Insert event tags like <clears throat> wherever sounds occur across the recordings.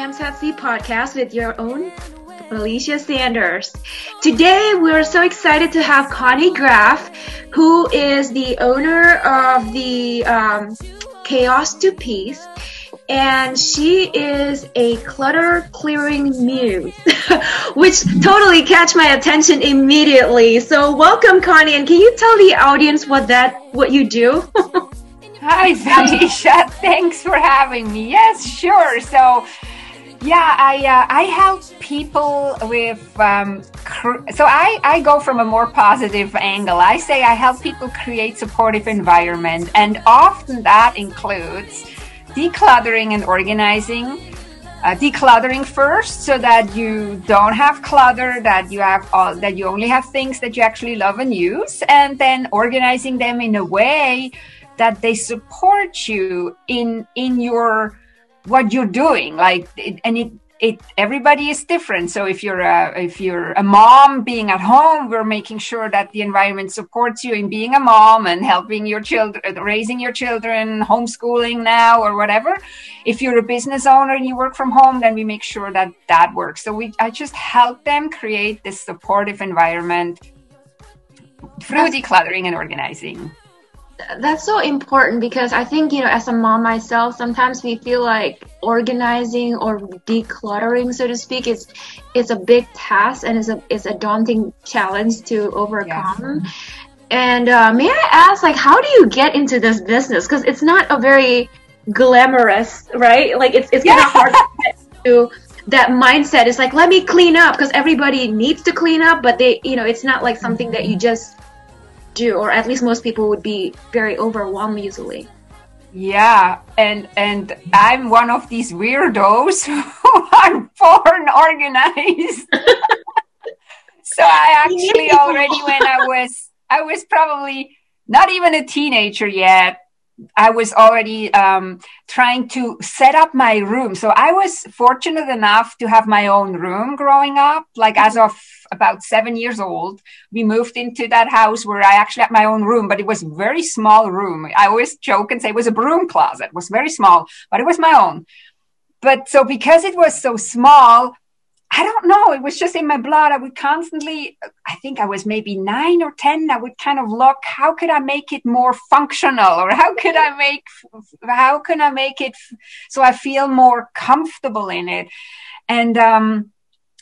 Camsatsi podcast with your own Alicia Sanders. Today, we're so excited to have Connie Graf, who is the owner of the um, Chaos to Peace. And she is a clutter clearing muse, <laughs> which totally catch my attention immediately. So welcome, Connie, and can you tell the audience what that what you do? <laughs> Hi, Felicia. <laughs> Thanks for having me. Yes, sure. So, yeah, I uh, I help people with. Um, cr- so I I go from a more positive angle. I say I help people create supportive environment, and often that includes decluttering and organizing. Uh, decluttering first so that you don't have clutter that you have all that you only have things that you actually love and use and then organizing them in a way that they support you in in your what you're doing like it, and it it everybody is different. So if you're a if you're a mom being at home we're making sure that the environment supports you in being a mom and helping your children raising your children homeschooling now or whatever. If you're a business owner and you work from home then we make sure that that works. So we i just help them create this supportive environment through decluttering and organizing that's so important because I think, you know, as a mom myself, sometimes we feel like organizing or decluttering, so to speak, is it's a big task and it's a it's a daunting challenge to overcome. Yes. And uh, may I ask, like, how do you get into this business? Because it's not a very glamorous, right? Like, it's it's kind of hard to get to that mindset. It's like, let me clean up because everybody needs to clean up, but they, you know, it's not like something that you just do, or at least most people would be very overwhelmed easily. Yeah, and and I'm one of these weirdos <laughs> who are born organized. <laughs> so I actually already when I was I was probably not even a teenager yet I was already um, trying to set up my room. So I was fortunate enough to have my own room growing up. Like as of about seven years old, we moved into that house where I actually had my own room, but it was very small room. I always joke and say it was a broom closet. It was very small, but it was my own. But so because it was so small, I don't know. It was just in my blood. I would constantly, I think I was maybe nine or 10. I would kind of look, how could I make it more functional or how could I make, how can I make it so I feel more comfortable in it? And, um,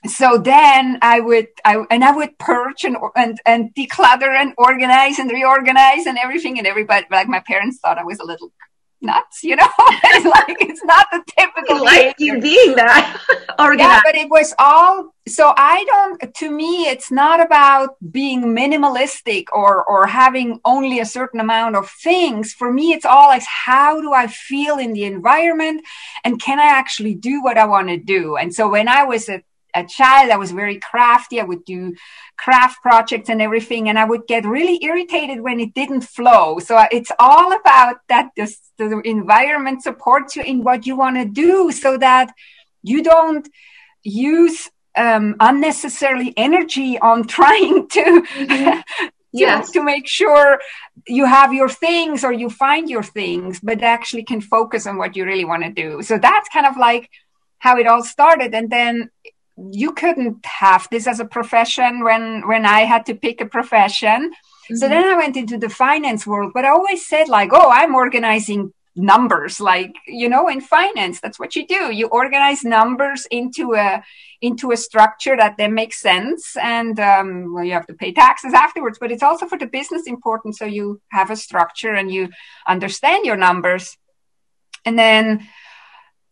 so then I would, I, and I would purge and, and, and declutter and organize and reorganize and everything. And everybody, like my parents thought I was a little nuts, you know? <laughs> it's like it's not the typical like you being that <laughs> organized. Yeah, but it was all so I don't to me it's not about being minimalistic or or having only a certain amount of things. For me it's all like how do I feel in the environment and can I actually do what I want to do? And so when I was a a child, I was very crafty. I would do craft projects and everything, and I would get really irritated when it didn't flow. So it's all about that this, the environment supports you in what you want to do so that you don't use um, unnecessarily energy on <laughs> trying to. Mm-hmm. <laughs> yes. to make sure you have your things or you find your things, but actually can focus on what you really want to do. So that's kind of like how it all started. And then you couldn't have this as a profession when when I had to pick a profession. Mm-hmm. So then I went into the finance world, but I always said like, oh, I'm organizing numbers like you know in finance that's what you do you organize numbers into a into a structure that then makes sense and um, well, you have to pay taxes afterwards but it's also for the business important so you have a structure and you understand your numbers and then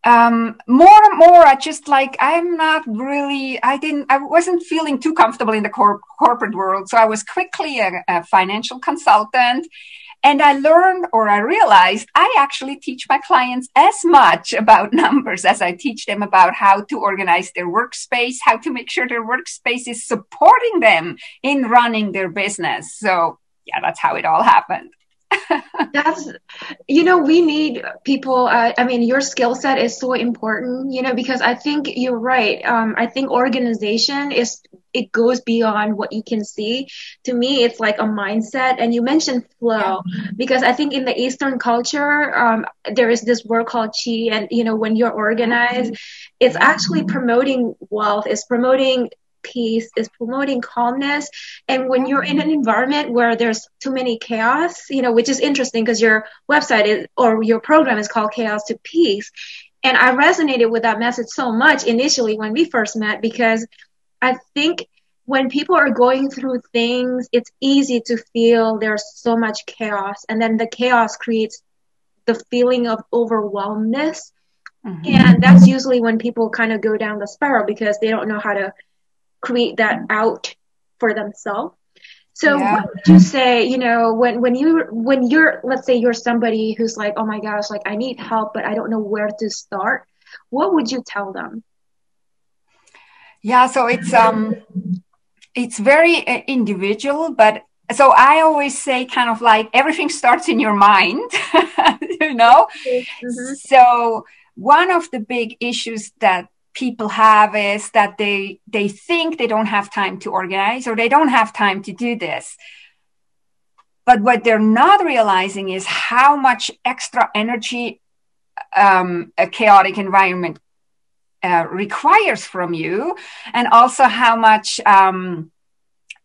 um, more and more, I just like, I'm not really, I didn't, I wasn't feeling too comfortable in the cor- corporate world. So I was quickly a, a financial consultant. And I learned or I realized I actually teach my clients as much about numbers as I teach them about how to organize their workspace, how to make sure their workspace is supporting them in running their business. So yeah, that's how it all happened. That's, you know, we need people. Uh, I mean, your skill set is so important, you know, because I think you're right. Um, I think organization is, it goes beyond what you can see. To me, it's like a mindset. And you mentioned flow yeah. because I think in the Eastern culture, um, there is this word called chi. And, you know, when you're organized, mm-hmm it's actually promoting wealth it's promoting peace is promoting calmness. And when you're in an environment where there's too many chaos you know which is interesting because your website is or your program is called chaos to peace. And i resonated with that message so much initially when we first met because i think when people are going through things it's easy to feel there's so much chaos. And then the chaos creates the feeling of overwhelmness. Mm-hmm. and that's usually when people kind of go down the spiral because they don't know how to create that out for themselves. So yeah. what would you say, you know, when, when you, when you're, let's say you're somebody who's like, oh my gosh, like I need help, but I don't know where to start. What would you tell them? Yeah. So it's, um, it's very uh, individual, but so I always say kind of like everything <laughs> starts in your mind, <laughs> you know? Mm-hmm. So one of the big issues that people have is that they they think they don't have time to organize or they don't have time to do this. But what they're not realizing is how much extra energy um, a chaotic environment uh, requires from you and also how much um,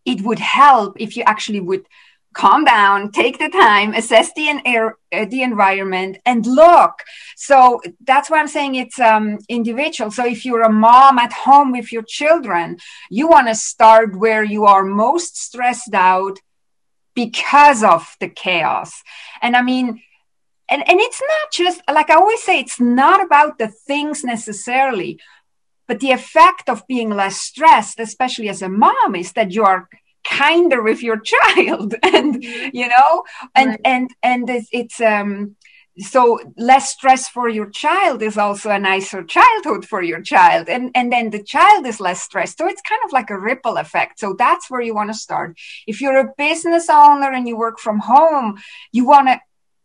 it would help if you actually would calm down, take the time, assess the, air, uh, the environment and look. So that's why I'm saying it's um, individual. So if you're a mom at home with your children, you want to start where you are most stressed out because of the chaos. And I mean, and, and it's not just like I always say, it's not about the things necessarily, but the effect of being less stressed, especially as a mom, is that you are kinder with your <laughs> child and mm-hmm. you know and right. and and it's, it's um so less stress for your child is also a nicer childhood for your child and and then the child is less stressed so it's kind of like a ripple effect so that's where you want to start if you're a business owner and you work from home you want to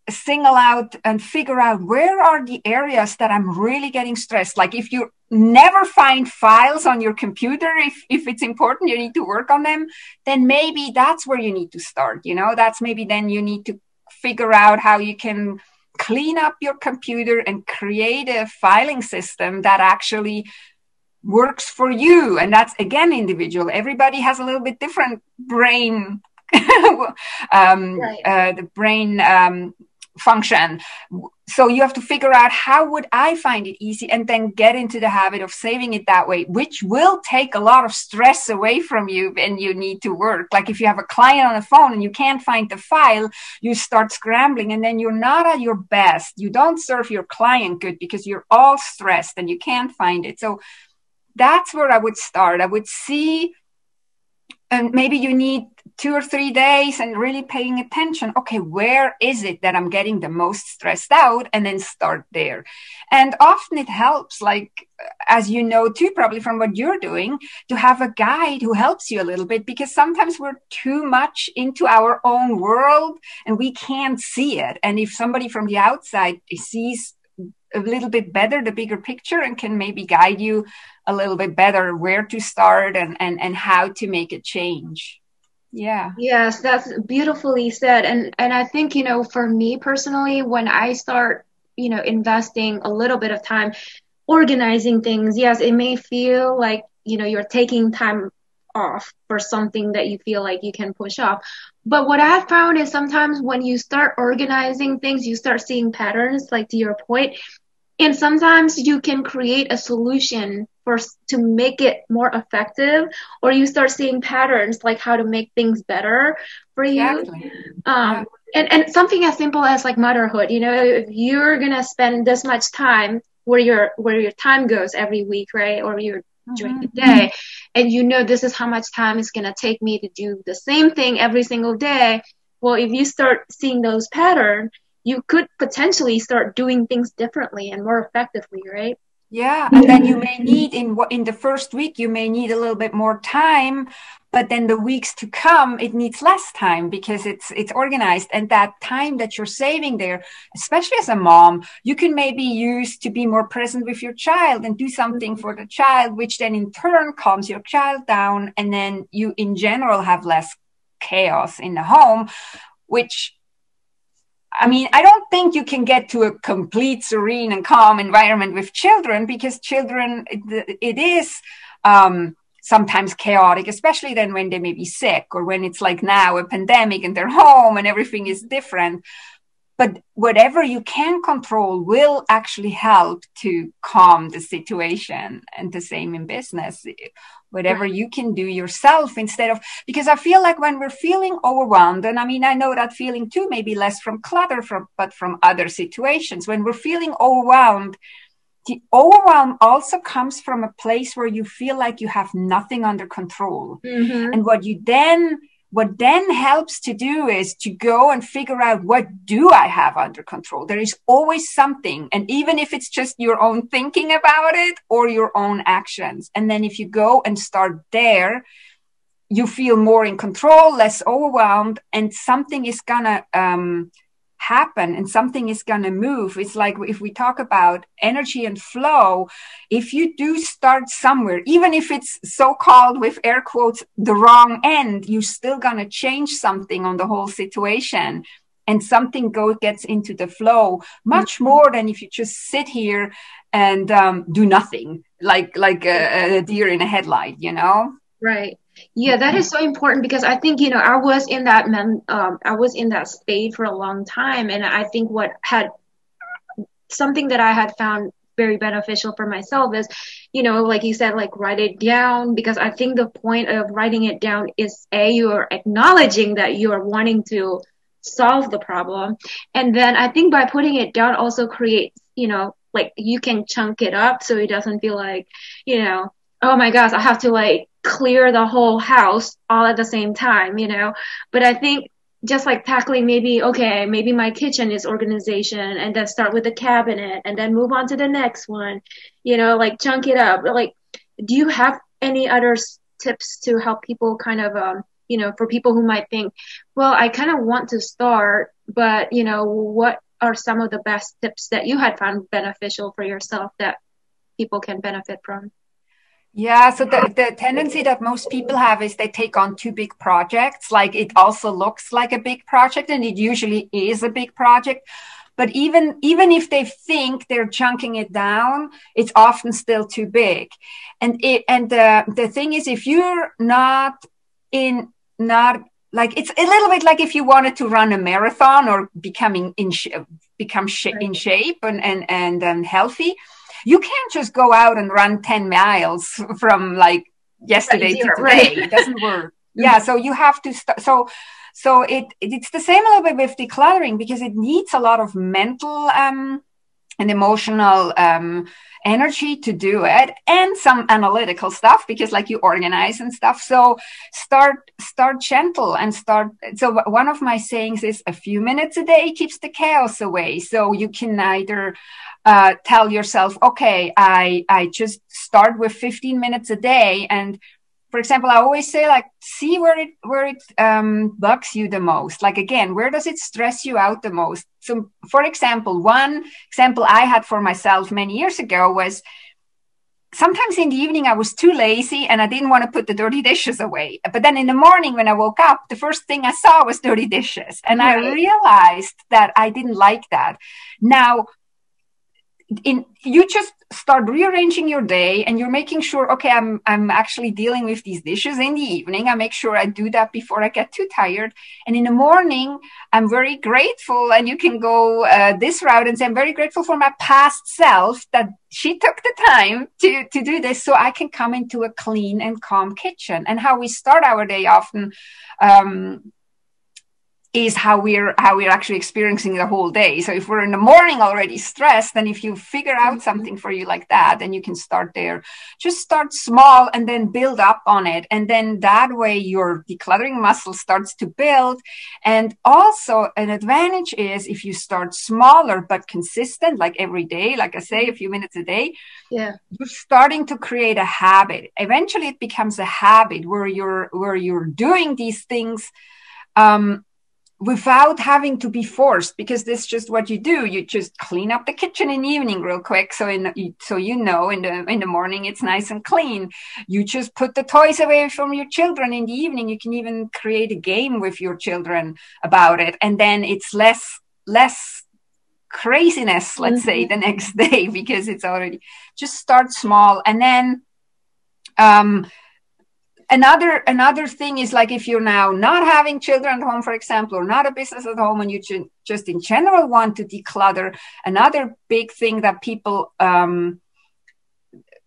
single out and figure out where are the areas that I'm really getting stressed. Like if you never find files on your computer, if, if it's important, you need to work on them, then maybe that's where you need to start. You know, that's maybe then you need to figure out how you can clean up your computer and create a filing system that actually works for you. And that's again individual. Everybody has a little bit different brain <laughs> um, right. uh, the brain um, function. So you have to figure out how would i find it easy and then get into the habit of saving it that way which will take a lot of stress away from you when you need to work. Like if you have a client on the phone and you can't find the file you start scrambling and then you're not at your best. You don't serve your client good because you're all stressed and you can't find it. So that's where i would start. I would see and maybe you need two or three days and really paying attention okay where is it that i'm getting the most stressed out? And then start there. And often it helps like as you know too probably from what you're doing to have a guide who helps you a little bit because sometimes we're too much into our own world and we can't see it. And if somebody from the outside sees a little bit better the bigger picture and can maybe guide you a little bit better where to start and and, and how to make a change yeah. Yes that's beautifully said. And and i think you know for me personally when i start you know investing a little bit of time organizing things yes it may feel like you know you're taking time off for something that you feel like you can push off. But what i've found is sometimes when you start organizing things you start seeing patterns. Like to your point and sometimes you can create a solution for to make it more effective or you start seeing patterns like how to make things better for you exactly. um, and, and something as simple as like motherhood you know if you're gonna spend this much time where your where your time goes every week right or you're during the mm-hmm. day and you know this is how much time it's going to take me to do the same thing every single day well if you start seeing those patterns you could potentially start doing things differently and more effectively, right? Yeah, and then you may need in in the first week you may need a little bit more time, but then the weeks to come it needs less time because it's it's organized and that time that you're saving there, especially as a mom, you can maybe use to be more present with your child and do something for the child, which then in turn calms your child down, and then you in general have less chaos in the home, which I mean, I don't think you can get to a complete serene and calm environment with children because children, it, it is um, sometimes chaotic, especially then when they may be sick or when it's like now a pandemic and they're home and everything is different. But whatever you can control will actually help to calm the situation. And the same in business whatever you can do yourself instead of because i feel like when we're feeling overwhelmed and i mean i know that feeling too maybe less from clutter from but from other situations when we're feeling overwhelmed the overwhelm also comes from a place where you feel like you have nothing under control mm-hmm. and what you then what then helps to do is to go and figure out what do I have under control. There is always something. And even if it's just your own thinking about it or your own actions. And then if you go and start there, you feel more in control, less overwhelmed, and something is gonna um, happen and something is going to move. It's like if we talk about energy and flow, if you do start somewhere, even if it's so called with air quotes, the wrong end, you're still going to change something on the whole situation. And something go gets into the flow much mm-hmm. more than if you just sit here and um, do nothing, like like a, a deer in a headlight, you know? Right. Yeah, that is so important because I think you know I was in that mem- um, I was in that state for a long time, and I think what had something that I had found very beneficial for myself is, you know, like you said, like write it down because I think the point of writing it down is a you are acknowledging that you are wanting to solve the problem, and then I think by putting it down also creates, you know, like you can chunk it up so it doesn't feel like, you know, oh my gosh, I have to like clear the whole house all at the same time, you know. But I think just like tackling maybe okay, maybe my kitchen is organization and then start with the cabinet and then move on to the next one, you know, like chunk it up. Like, do you have any other tips to help people kind of um you know, for people who might think, well, I kind of want to start, but you know, what are some of the best tips that you had found beneficial for yourself that people can benefit from? Yeah, so the, the tendency that most people have is they take on two big projects. Like it also looks like a big project and it usually is a big project. But even, even if they think they're chunking it down, it's often still too big. And it, and the, the thing is, if you're not in, not like, it's a little bit like if you wanted to run a marathon or becoming in, become sh- in shape and, and, and, and healthy you can't just go out and run 10 miles <laughs> from like yesterday to today. Right. It doesn't work. <laughs> yeah. So you have to start. So, so it, it's the same a little bit with decluttering because it needs a lot of mental, um, and emotional um, energy to do it and some analytical stuff because like you organize and stuff so start start gentle and start so one of my sayings is a few minutes a day keeps the chaos away so you can either uh, tell yourself okay i i just start with 15 minutes a day and for example, I always say like, see where it where it um, bugs you the most. Like again, where does it stress you out the most? So, for example, one example I had for myself many years ago was sometimes in the evening I was too lazy and I didn't want to put the dirty dishes away. But then in the morning when I woke up, the first thing I saw was dirty dishes, and right. I realized that I didn't like that. Now in you just start rearranging your day and you're making sure okay i'm i'm actually dealing with these dishes in the evening. I make sure i do that before i get too tired. And in the morning i'm very grateful and you can go uh, this route and say i'm very grateful for my past self that she took the time to to do this so i can come into a clean and calm kitchen. And how we start our day often um, is how we're how we're actually experiencing the whole day. So if we're in the morning already stressed then if you figure out mm-hmm. something for you like that then you can start there. Just start small and then build up on it. And then that way your decluttering muscle starts to build. And also an advantage is if you start smaller but consistent like every day like i say a few minutes a day yeah. you're starting to create a habit. Eventually it becomes a habit where you're where you're doing these things um, without having to be forced because this is just what you do. You just clean up the kitchen in the evening real quick. So in so you know in the in the morning it's nice and clean. You just put the toys away from your children in the evening. You can even create a game with your children about it. And then it's less less craziness, let's mm-hmm. say, the <laughs> next day because it's already just start small. And then um, another another thing is like if you're now not having children at home for example or not a business at home and you just in general want to declutter another big thing that people um,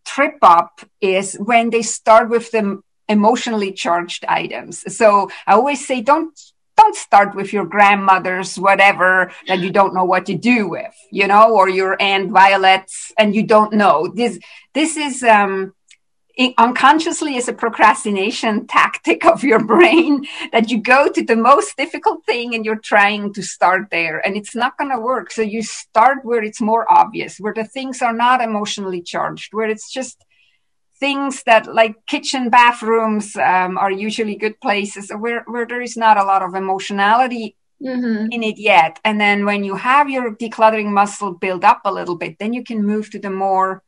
trip up is when they start with the emotionally charged items. So i always say don't don't start with your grandmother's whatever that you don't know what to do with you know or your aunt violet's and you don't know. This this is um unconsciously is a procrastination <laughs> tactic of your brain that you go to the most difficult thing and you're trying to start there and it's not going to work. So you start where it's more obvious, where the things are not emotionally charged, where it's just things that like kitchen bathrooms um, are usually good places where, where there is not a lot of emotionality Mm-hmm. in it yet. And then when you have your decluttering muscle build up a little bit, then you can move to the more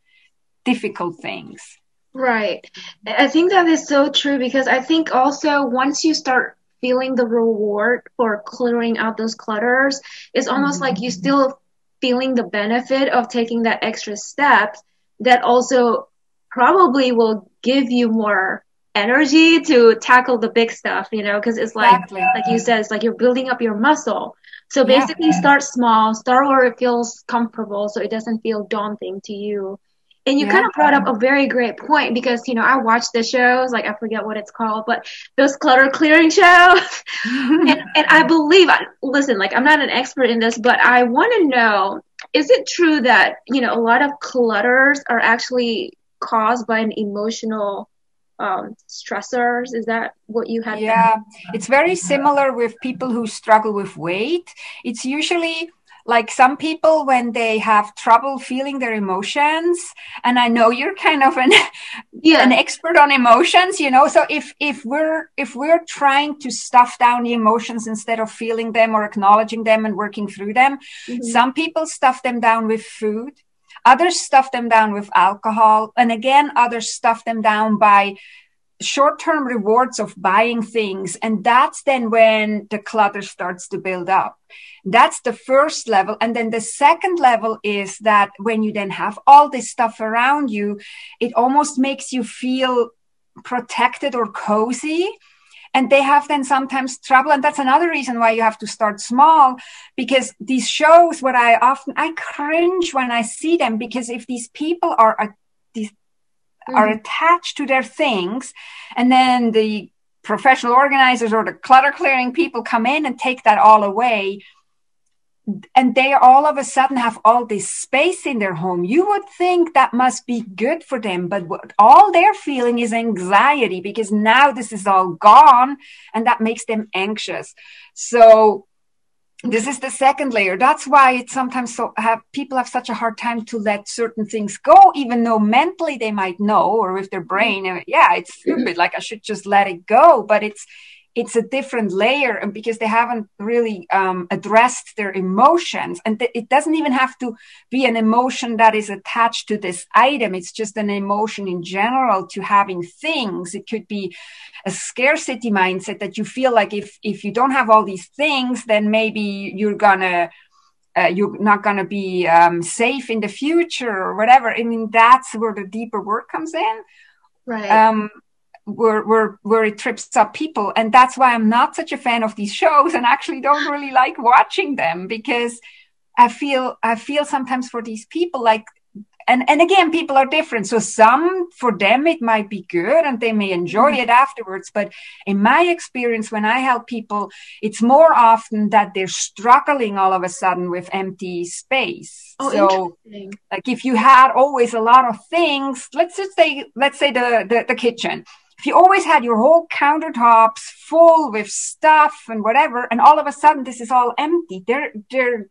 difficult things. Right. I think that is so true because I think also once you start feeling the reward for clearing out those clutters, it's almost mm-hmm. like you're still feeling the benefit of taking that extra step that also probably will give you more energy to tackle the big stuff, you know, because it's like exactly. like you said, it's like you're building up your muscle. So basically yeah. start small, start where it feels comfortable so it doesn't feel daunting to you. And you yeah. kind of brought up a very great point because, you know, I watch the shows, like I forget what it's called, but those clutter clearing <laughs> shows. and, <laughs> and I believe, listen, like I'm not an expert in this, but I want to know, is it true that, you know, a lot of clutters are actually caused by an emotional um, stressors? Is that what you had? Yeah, it's very similar with people who struggle with weight. It's usually like some people when they have trouble feeling their emotions and i know you're kind of an yeah. an expert on emotions you know so if if we're if we're trying to stuff down the emotions instead of feeling them or acknowledging them and working through them mm-hmm. some people stuff them down with food others stuff them down with alcohol and again others stuff them down by short-term rewards of buying things and that's then when the clutter starts to build up. That's the first level and then the second level is that when you then have all this stuff around you it almost makes you feel protected or cozy and they have then sometimes trouble and that's another reason why you have to start small because these shows what i often i cringe when i see them because if these people are mm-hmm. are attached to their things and then the professional organizers or the clutter clearing people come in and take that all away. And they all of a sudden have all this space in their home. You would think that must be good for them but what all they're feeling is anxiety because now this is all gone and that makes them anxious. So this is the second layer. That's why it's sometimes so have people have such a hard time to let certain things go even though mentally they might know or with their brain uh, yeah it's stupid like i should just let it go. But it's it's a different layer and because they haven't really um, addressed their emotions and th- it doesn't even have to be an emotion that is attached to this item it's just an emotion in general to having things it could be a scarcity mindset that you feel like if if you don't have all these things then maybe you're gonna uh, you're not going to be um, safe in the future or whatever. I mean, that's where the deeper work comes in. Right. Um, where where where it trips up people. And that's why i'm not such a fan of these shows and actually don't really like watching them because i feel i feel sometimes for these people like and and again people are different. So some for them it might be good and they may enjoy mm-hmm. it afterwards. But in my experience when i help people it's more often that they're struggling all of a sudden with empty space. Oh, so like if you had always a lot of things let's just say let's say the, the, the kitchen you always had your whole countertops full with stuff and whatever, and all of a sudden this is all empty, they're, they're,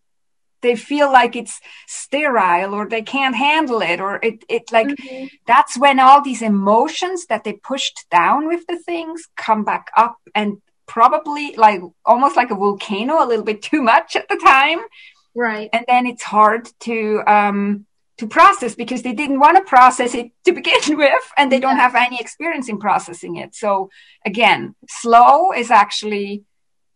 they feel like it's sterile or they can't handle it or it, it like mm-hmm. that's when all these emotions that they pushed down with the things come back up and probably like almost like a volcano a little bit too much at the time right and then it's hard to um to process because they didn't want to process it to begin <laughs> with and they don't have any experience in processing it so again slow is actually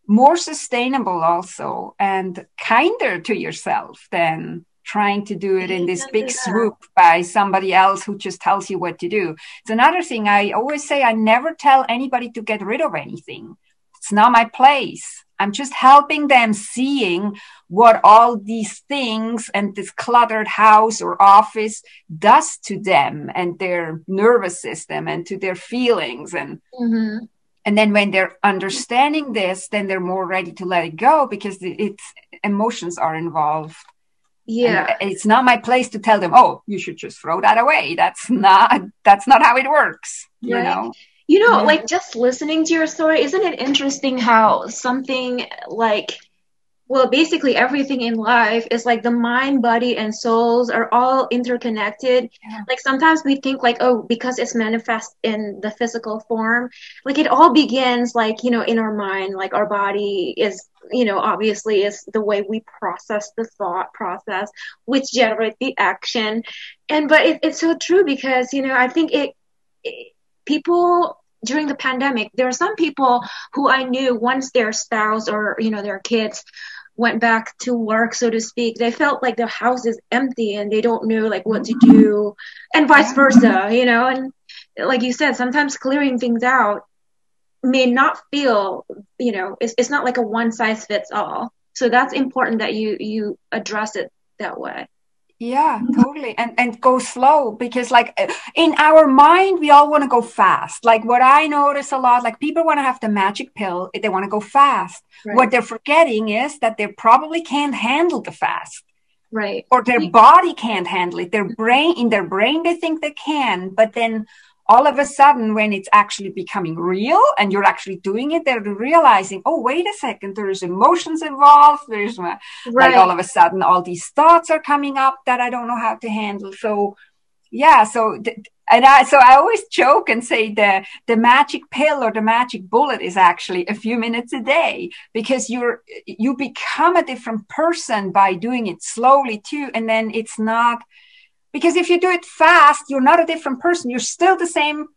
more sustainable also and kinder to yourself than trying to do it in this big swoop by somebody else who just tells you what to do. It's another thing I always say I never tell anybody to get rid of anything. It's not my place. I'm just helping them seeing what all these things and this cluttered house or office does to them and their nervous system and to their feelings. And mm-hmm. and then when they're understanding this then they're more ready to let it go because it's emotions are involved. Yeah. and it's not my place to tell them oh you should just throw that away. That's not that's not how it works you know you know, like just listening to your story, isn't it interesting how something like well, basically everything in life is like the mind, body, and souls are all interconnected. Yeah. Like sometimes we think like, oh, because it's manifest in the physical form, like it all begins like, you know, in our mind, like our body is, you know, obviously is the way we process the thought process, which generate the action. And, but it, it's so true because, you know, I think it, it people during the pandemic, there are some people who I knew once their spouse or, you know, their kids went back to work, so to speak, they felt like their house is empty and they don't know like what to mm-hmm. do and vice versa, you know, and like you said, sometimes clearing things out may not feel, you know, it's, it's not like a one size fits all. So that's important that you, you address it that way yeah totally. And and go slow because like in our mind we all want to go fast. Like what i notice a lot like people want to have the magic pill they want to go fast. Right. what they're forgetting is that they probably can't handle the fast. Right. Or their body can't handle it. Their brain in their brain they think they can but then all of a sudden when it's actually becoming real and you're actually doing it they're realizing oh wait a second there's emotions involved. There's right. like all of a sudden all these thoughts are coming up that i don't know how to handle. So yeah so and I, so I always joke and say the the magic pill or the magic bullet is actually a few minutes a day because you're you become a different person by doing it slowly too, and then it's not because if you do it fast, you're not a different person. You're still the same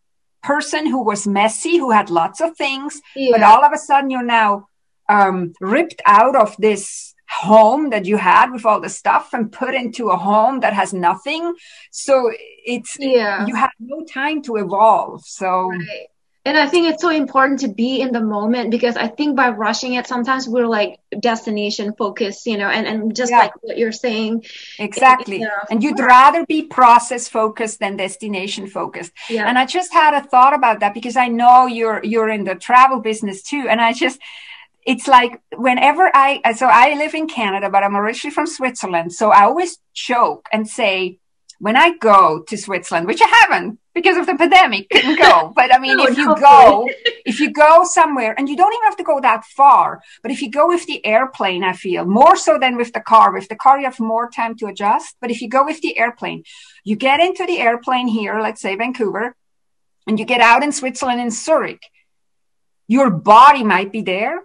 person who was messy, who had lots of things, yeah. but all of a sudden you're now um, ripped out of this home that you had with all the stuff and put into a home that has nothing. So it's yeah. you have no time to evolve. So right and I think it's so important to be in the moment because I think by rushing it, sometimes we're like destination focused, you know, and, and just yeah. like what you're saying. Exactly. It, and you'd rather be process focused than destination focused. Yeah. And I just had a thought about that because I know you're, you're in the travel business too. And I just, it's like whenever I, so I live in Canada, but I'm originally from Switzerland. So I always joke and say, when I go to Switzerland, which I haven't because of the pandemic, couldn't go. <laughs> But I mean, no, if you go, if you go somewhere and you don't even have to go that far, but if you go with the airplane, I feel more so than with the car. With the car, you have more time to adjust. But if you go with the airplane, you get into the airplane here, let's say Vancouver, and you get out in Switzerland in Zurich. Your body might be there,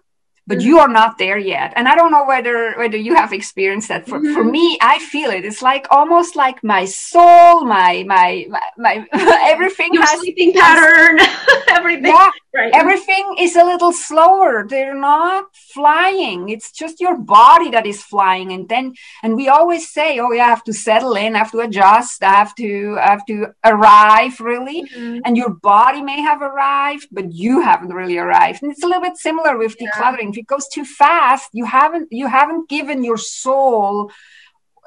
but mm-hmm. you are not there yet. And i don't know whether whether you have experienced that. For, mm-hmm. for me i feel it. It's like almost like my soul my my my, my <laughs> everything Your has sleeping pattern <laughs> everything. Yeah, right. everything is a little slower. They're not flying. It's just your body that is flying. And then and we always say oh yeah i have to settle in. I have to adjust. I have to I have to arrive really. Mm-hmm. and your body may have arrived but you haven't really arrived. And it's a little bit similar with yeah. decluttering if it goes too fast you haven't you haven't given your soul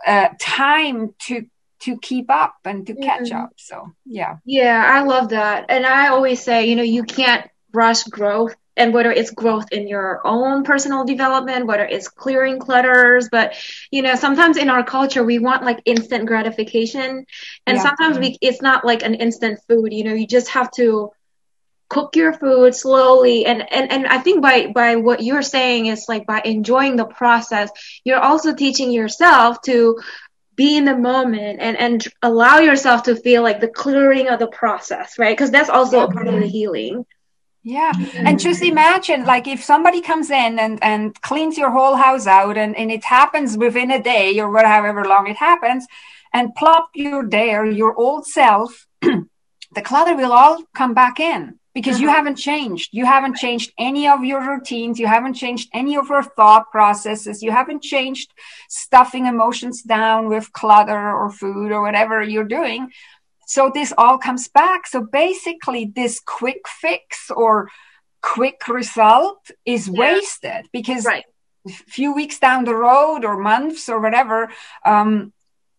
uh, time to to keep up and to mm-hmm. catch up so yeah yeah i love that and i always say you know you can't rush growth and whether it's growth in your own personal development whether it's clearing clutters but you know sometimes in our culture we want like instant gratification and yeah. sometimes we it's not like an instant food you know you just have to cook your food slowly. And, and and i think by by what you're saying is like by enjoying the process you're also teaching yourself to be in the moment and and allow yourself to feel like the clearing of the process right? Because that's also a part of the healing. Yeah. And just imagine like if somebody comes in and, and cleans your whole house out and, and it happens within a day or whatever long it happens and plop you're there, your old self, <clears throat> the clutter will all come back in because you haven't changed. You haven't changed any of your routines. You haven't changed any of your thought processes. You haven't changed stuffing emotions down with clutter or food or whatever you're doing. So this all comes back. So basically, this quick fix or quick result is yeah. wasted because right. a few weeks down the road or months or whatever, um,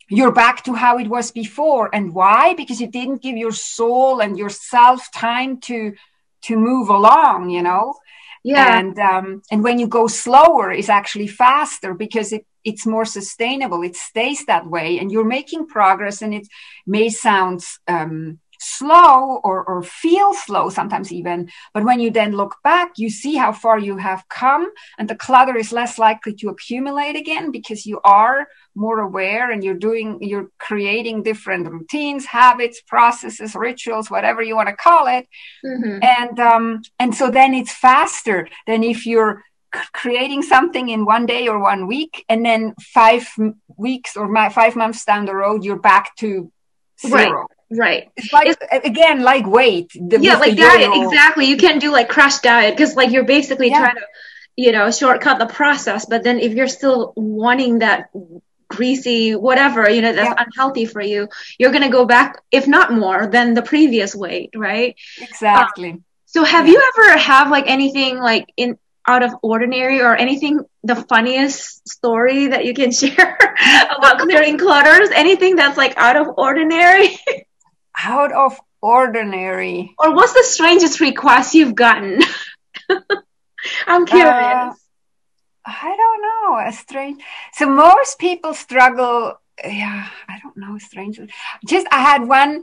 you're back to how it was before. And why? Because you didn't give your soul and yourself time to to move along, you know? Yeah. And um, and when you go slower, it's actually faster because it it's more sustainable. It stays that way, and you're making progress. And it may sound um, slow or, or feel slow sometimes even but when you then look back you see how far you have come and the clutter is less likely to accumulate again because you are more aware and you're doing you're creating different routines habits processes rituals whatever you want to call it mm-hmm. and um and so then it's faster than if you're creating something in one day or one week and then five weeks or five months down the road you're back to zero right. Right. It's like it's, again, like weight. The, yeah, like diet. Exactly. You can't do like crash diet because like you're basically yeah. trying to, you know, shortcut the process. But then if you're still wanting that greasy whatever, you know, that's yeah. unhealthy for you, you're gonna go back, if not more, than the previous weight, right? Exactly. Um, so have yeah. you ever have like anything like in out of ordinary or anything the funniest story that you can <laughs> share about <laughs> clearing clutters anything that's like out of ordinary <laughs> out of ordinary. Or what's the strangest request you've gotten? <laughs> I'm curious. Uh, I don't know. A strange. So most people struggle. Yeah, I don't know. Strange. Just I had one.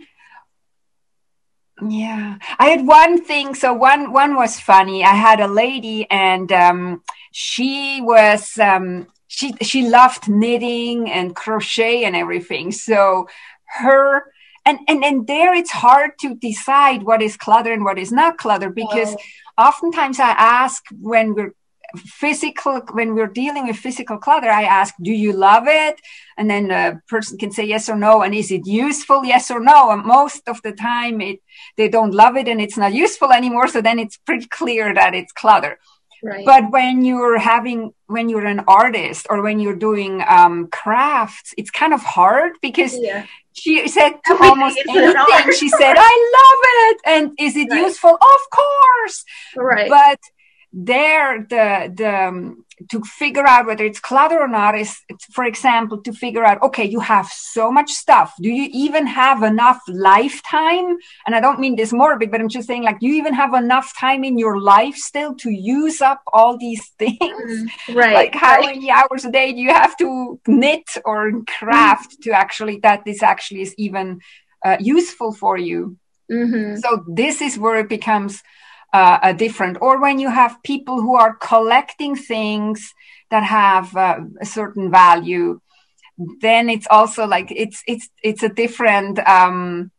Yeah, I had one thing. So one one was funny. I had a lady, and um, she was um, she she loved knitting and crochet and everything. So her and and and there it's hard to decide what is clutter and what is not clutter because oftentimes i ask when we're physical when we're dealing with physical clutter i ask do you love it? And then a person can say yes or no and is it useful? Yes or no. And most of the time it they don't love it and it's not useful anymore. So then it's pretty clear that it's clutter Right. But when you're having, when you're an artist or when you're doing um, crafts, it's kind of hard because yeah. she said <laughs> to almost anything. She said, "I love it," and is it right. useful? Of course. Right. But there, the the um, to figure out whether it's clutter or not is, for example, to figure out, okay, you have so much stuff. Do you even have enough lifetime? And I don't mean this morbid, but I'm just saying, like, do you even have enough time in your life still to use up all these <laughs> things? Mm-hmm. Right. Like, how right. many hours a day do you have to knit or craft mm-hmm. to actually, that this actually is even uh, useful for you? Mm-hmm. So this is where it becomes uh, a different or when you have people who are collecting things that have uh, a certain value then it's also like it's it's it's a different um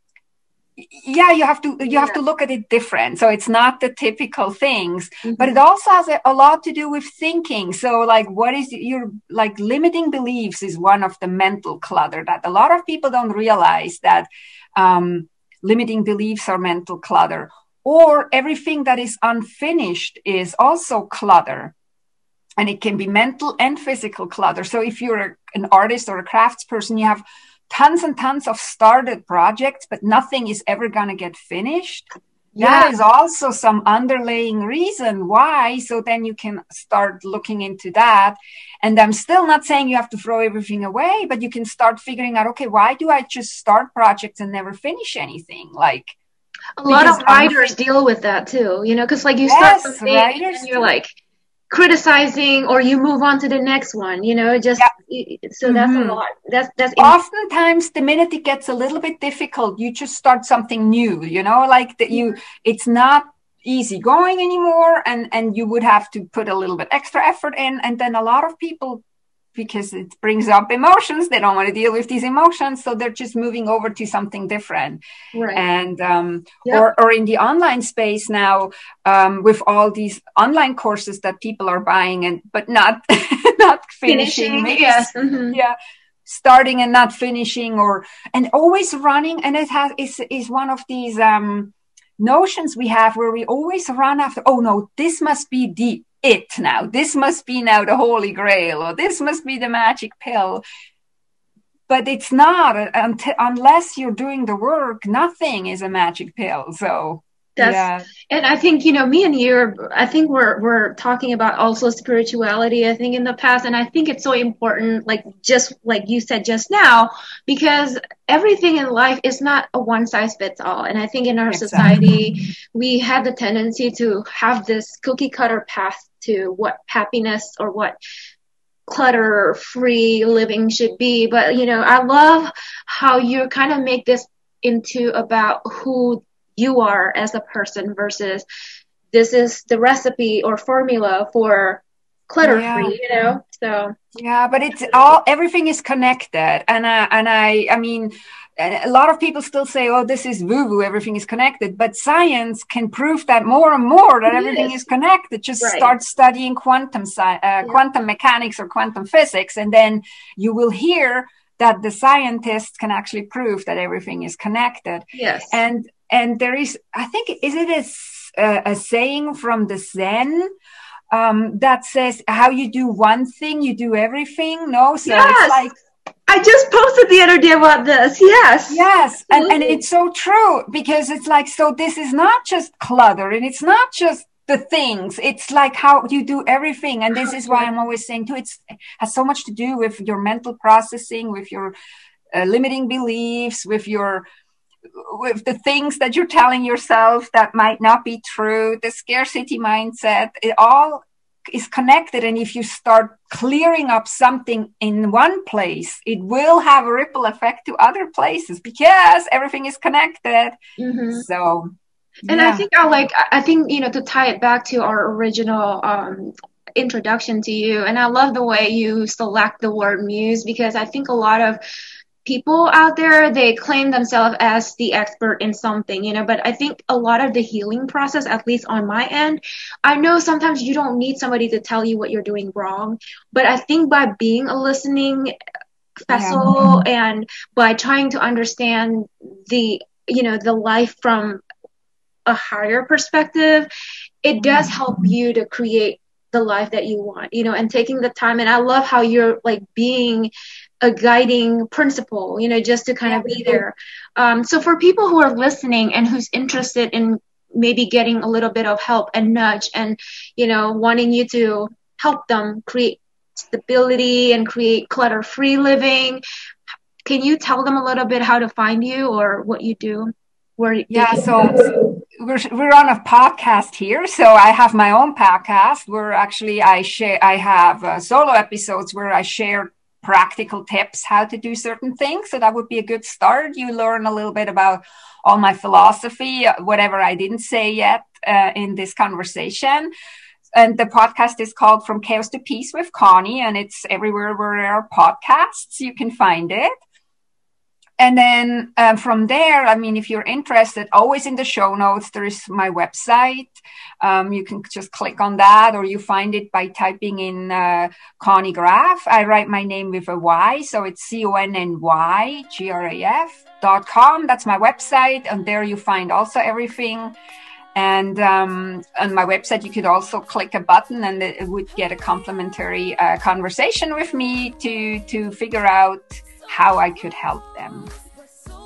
yeah you have to you have to look at it different. So it's not the typical things mm-hmm. but it also has a, a, lot to do with thinking. So like what is your like limiting beliefs is one of the mental clutter that a lot of people don't realize that um limiting beliefs are mental clutter or everything that is unfinished is also clutter. And it can be mental and physical clutter. So if you're an artist or a craftsperson you have tons and tons of started projects but nothing is ever going to get finished. Yeah. that is also some underlying reason why so then you can start looking into that. And i'm still not saying you have to throw everything away but you can start figuring out okay why do i just start projects and never finish anything? Like a lot of writers deal with that too you know because like you yes, start something and you're like criticizing or you move on to the next one you know just yeah. so that's mm-hmm. a lot that's that's oftentimes the minute it gets a little bit difficult you just start something new you know like that you it's not easy going anymore and and you would have to put a little bit extra effort in and then a lot of people because it brings up emotions. They don't want to deal with these emotions, so they're just moving over to something different. Right. And um, yep. or or in the online space now, um, with all these online courses that people are buying and but not <laughs> not finishing. finishing yes. Mm-hmm. Yeah. Starting and not finishing, or and always running, and it has is is one of these um notions we have where we always run after, oh no, this must be the it now. This must be now the holy grail or this must be the magic pill. But it's not until, unless you're doing the work, nothing is a magic pill. So that's, yeah. and I think, you know, me and you, I think we're, we're talking about also spirituality, I think in the past. And I think it's so important, like just like you said just now, because everything in life is not a one size fits all. And I think in our exactly. society, we have the tendency to have this cookie cutter path to what happiness or what clutter free living should be. But, you know, I love how you kind of make this into about who you are as a person versus this is the recipe or formula for clutter free yeah. you know? So yeah but it's all everything is connected. And I, and i i mean a lot of people still say oh this is woo woo everything is connected. But science can prove that more and more that everything is connected. Just right. start studying quantum uh, yeah. quantum mechanics or quantum physics and then you will hear that the scientists can actually prove that everything is connected. Yes. And and there is i think is it a, a saying from the zen um, that says how you do one thing you do everything no so yes. it's like I just posted the other day about this. Yes. Yes. And, and it's so true because it's like, so this is not just clutter and it's not just the things. It's like how you do everything. And this is why I'm always saying too, it has so much to do with your mental processing, with your uh, limiting beliefs, with your with the things that you're telling yourself that might not be true, the scarcity mindset, it all is connected. And if you start clearing up something in one place, it will have a ripple effect to other places because everything is connected. Mm-hmm. So, and yeah. I think I like, I think, you know, to tie it back to our original, um, introduction to you and i love the way you select the word muse because i think a lot of people out there they claim themselves as the expert in something you know but i think a lot of the healing process at least on my end i know sometimes you don't need somebody to tell you what you're doing wrong but i think by being a listening vessel yeah. and by trying to understand the you know the life from a higher perspective it does mm-hmm. help you to create the life that you want you know and taking the time and i love how you're like being a guiding principle, you know, just to kind of be there. Um, so for people who are listening and who's interested in maybe getting a little bit of help and nudge and, you know, wanting you to help them create stability and create clutter free living, can you tell them a little bit how to find you or what you do? Where yeah, so we're we're on a podcast here, so I have my own podcast where actually I share I have uh, solo episodes where I share practical tips how to do certain things. So that would be a good start. You learn a little bit about all my philosophy, whatever I didn't say yet uh, in this conversation. And the podcast is called From Chaos to Peace with Conny, and it's everywhere where there are podcasts. You can find it and then um, from there, I mean, if you're interested, always in the show notes, there is my website. Um, you can just click on that, or you find it by typing in uh, Conny Graf. I write my name with a Y, so it's C O N N Y G R A F dot com. That's my website, and there you find also everything. And um, on my website, you could also click a button, and it would get a complimentary uh, conversation with me to to figure out how I could help them.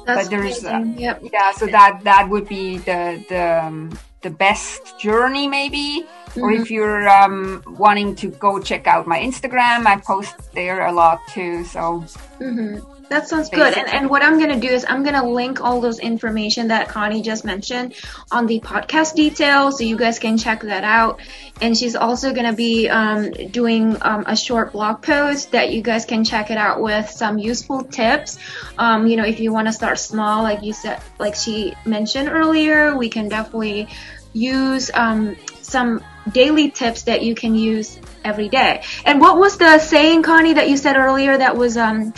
That's but there's uh, yep. yeah, so that that would be the the um, the best journey maybe. Mm-hmm. Or if mm-hmm. you're um, wanting to go check out my Instagram, I post there a lot too. So. Mm-hmm. That sounds good. And, and what I'm going to do is I'm going to link all those information that Conny just mentioned on the podcast details so you guys can check that out. And she's also going to be um, doing um, a short blog post that you guys can check it out with some useful tips. Um, you know, if you want to start small, like you said, like she mentioned earlier, we can definitely use um, some daily tips that you can use every day. And what was the saying, Conny, that you said earlier that was um,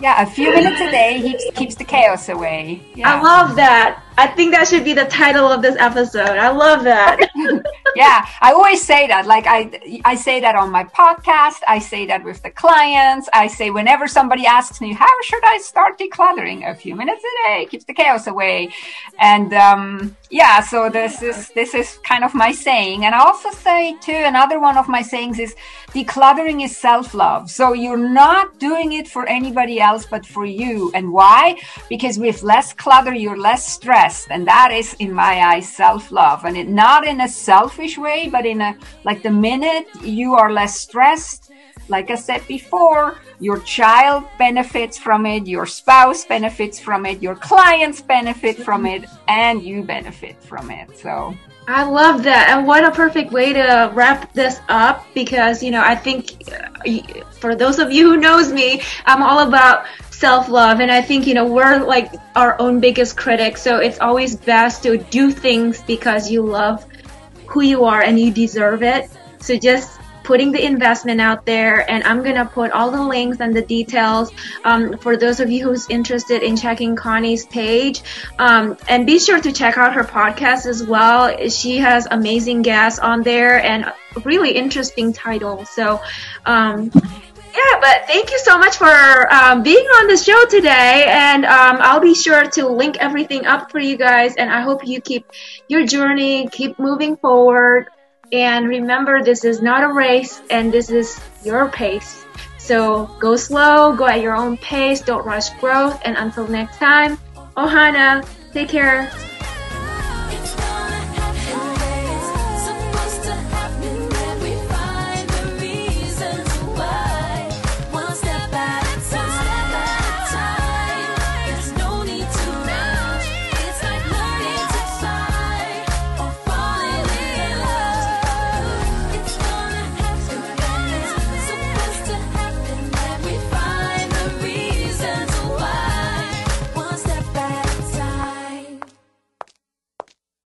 yeah, a few minutes a day keeps keeps the chaos away. Yeah. I love that. I think that should be the title of this episode. I love that. <laughs> yeah, I always say that. Like I, I say that on my podcast. I say that with the clients. I say whenever somebody asks me, "How should I start decluttering?" A few minutes a day keeps the chaos away, and um, yeah. So this is this is kind of my saying. And I also say too, another one of my sayings is, decluttering is self love. So you're not doing it for anybody else, but for you. And why? Because with less clutter, you're less stressed, and that is, in my eyes, self love. And it not in a selfish way, but in a like the minute you are less stressed, like I said before, your child benefits from it, your spouse benefits from it, your clients benefit from it, and you benefit from it. So I love that. And what a perfect way to wrap this up because, you know, I think uh, for those of you who knows me, I'm all about self-love and I think, you know, we're like our own biggest critic. So it's always best to do things because you love who you are and you deserve it. So just putting the investment out there and I'm going to put all the links and the details um, for those of you who's interested in checking Conny's page. Um, and be sure to check out her podcast as well. She has amazing guests on there and really interesting titles. So, um, yeah, but thank you so much for um, being on the show today. And um, I'll be sure to link everything up for you guys. And I hope you keep your journey, keep moving forward. And remember, this is not a race and this is your pace. So go slow, go at your own pace, don't rush growth. And until next time, Ohana, take care.